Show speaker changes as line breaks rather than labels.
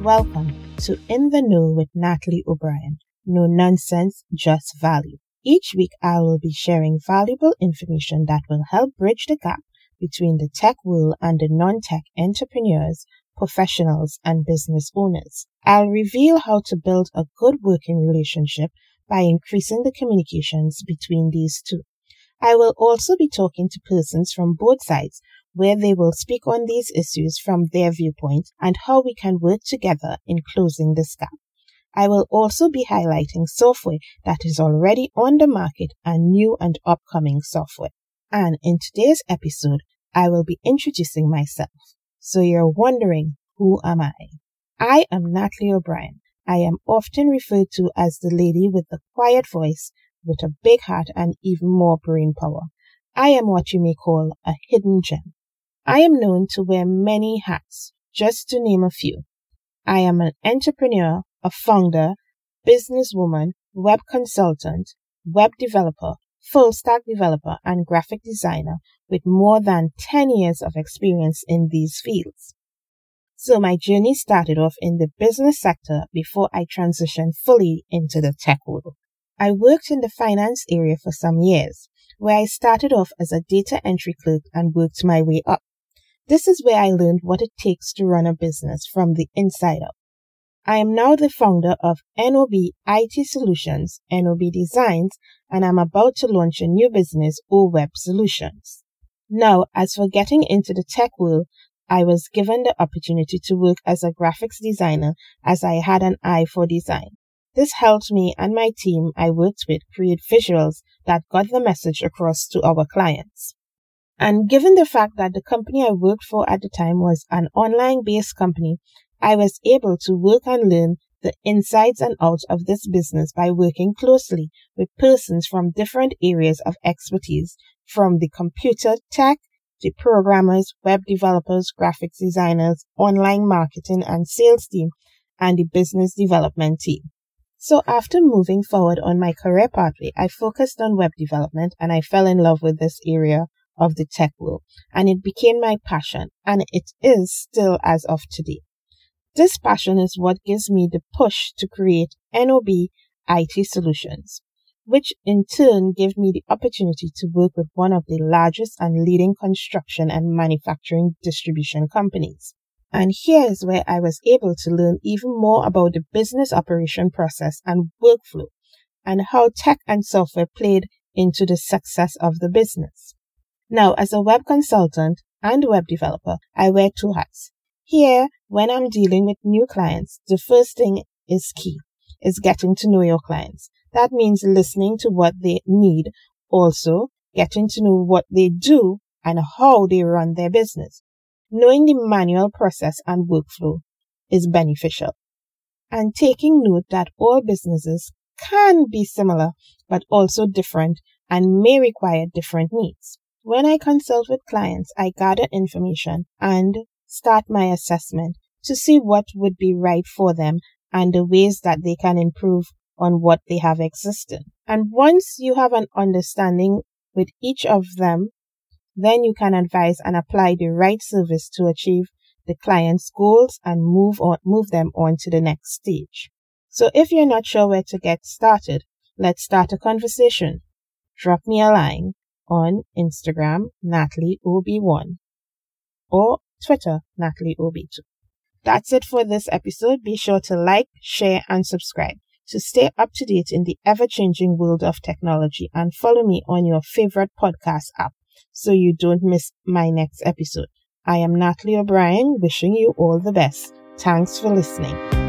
Welcome to In the Know with Natalie O'Brien. No nonsense, just value. Each week I will be sharing valuable information that will help bridge the gap between the tech world and the non-tech entrepreneurs, professionals, and business owners. I'll reveal how to build a good working relationship by increasing the communications between these two. I will also be talking to persons from both sides where they will speak on these issues from their viewpoint and how we can work together in closing this gap. I will also be highlighting software that is already on the market and new and upcoming software. And in today's episode, I will be introducing myself. So you're wondering, who am I? I am Natalie O'Brien. I am often referred to as the lady with the quiet voice with a big heart and even more brain power. I am what you may call a hidden gem. I am known to wear many hats, just to name a few. I am an entrepreneur, a founder, businesswoman, web consultant, web developer, full stack developer, and graphic designer with more than 10 years of experience in these fields. So my journey started off in the business sector before I transitioned fully into the tech world. I worked in the finance area for some years, where I started off as a data entry clerk and worked my way up. This is where I learned what it takes to run a business from the inside out. I am now the founder of NOB IT Solutions, NOB Designs, and I'm about to launch a new business, O Web Solutions. Now, as for getting into the tech world, I was given the opportunity to work as a graphics designer as I had an eye for design. This helped me and my team I worked with create visuals that got the message across to our clients. And given the fact that the company I worked for at the time was an online based company, I was able to work and learn the insides and outs of this business by working closely with persons from different areas of expertise, from the computer tech to programmers, web developers, graphics designers, online marketing and sales team, and the business development team. So after moving forward on my career pathway, I focused on web development and I fell in love with this area of the tech world and it became my passion and it is still as of today. This passion is what gives me the push to create NOB IT solutions, which in turn gave me the opportunity to work with one of the largest and leading construction and manufacturing distribution companies. And here is where I was able to learn even more about the business operation process and workflow and how tech and software played into the success of the business. Now, as a web consultant and web developer, I wear two hats. Here, when I'm dealing with new clients, the first thing is key, is getting to know your clients. That means listening to what they need, also getting to know what they do and how they run their business. Knowing the manual process and workflow is beneficial. And taking note that all businesses can be similar, but also different and may require different needs. When I consult with clients, I gather information and start my assessment to see what would be right for them and the ways that they can improve on what they have existing. And once you have an understanding with each of them, then you can advise and apply the right service to achieve the client's goals and move on, move them on to the next stage. So if you're not sure where to get started, let's start a conversation. Drop me a line on Instagram, Natalie OB1 or Twitter, Natalie OB2. That's it for this episode. Be sure to like, share, and subscribe to stay up to date in the ever changing world of technology and follow me on your favorite podcast app so you don't miss my next episode. I am Natalie O'Brien, wishing you all the best. Thanks for listening.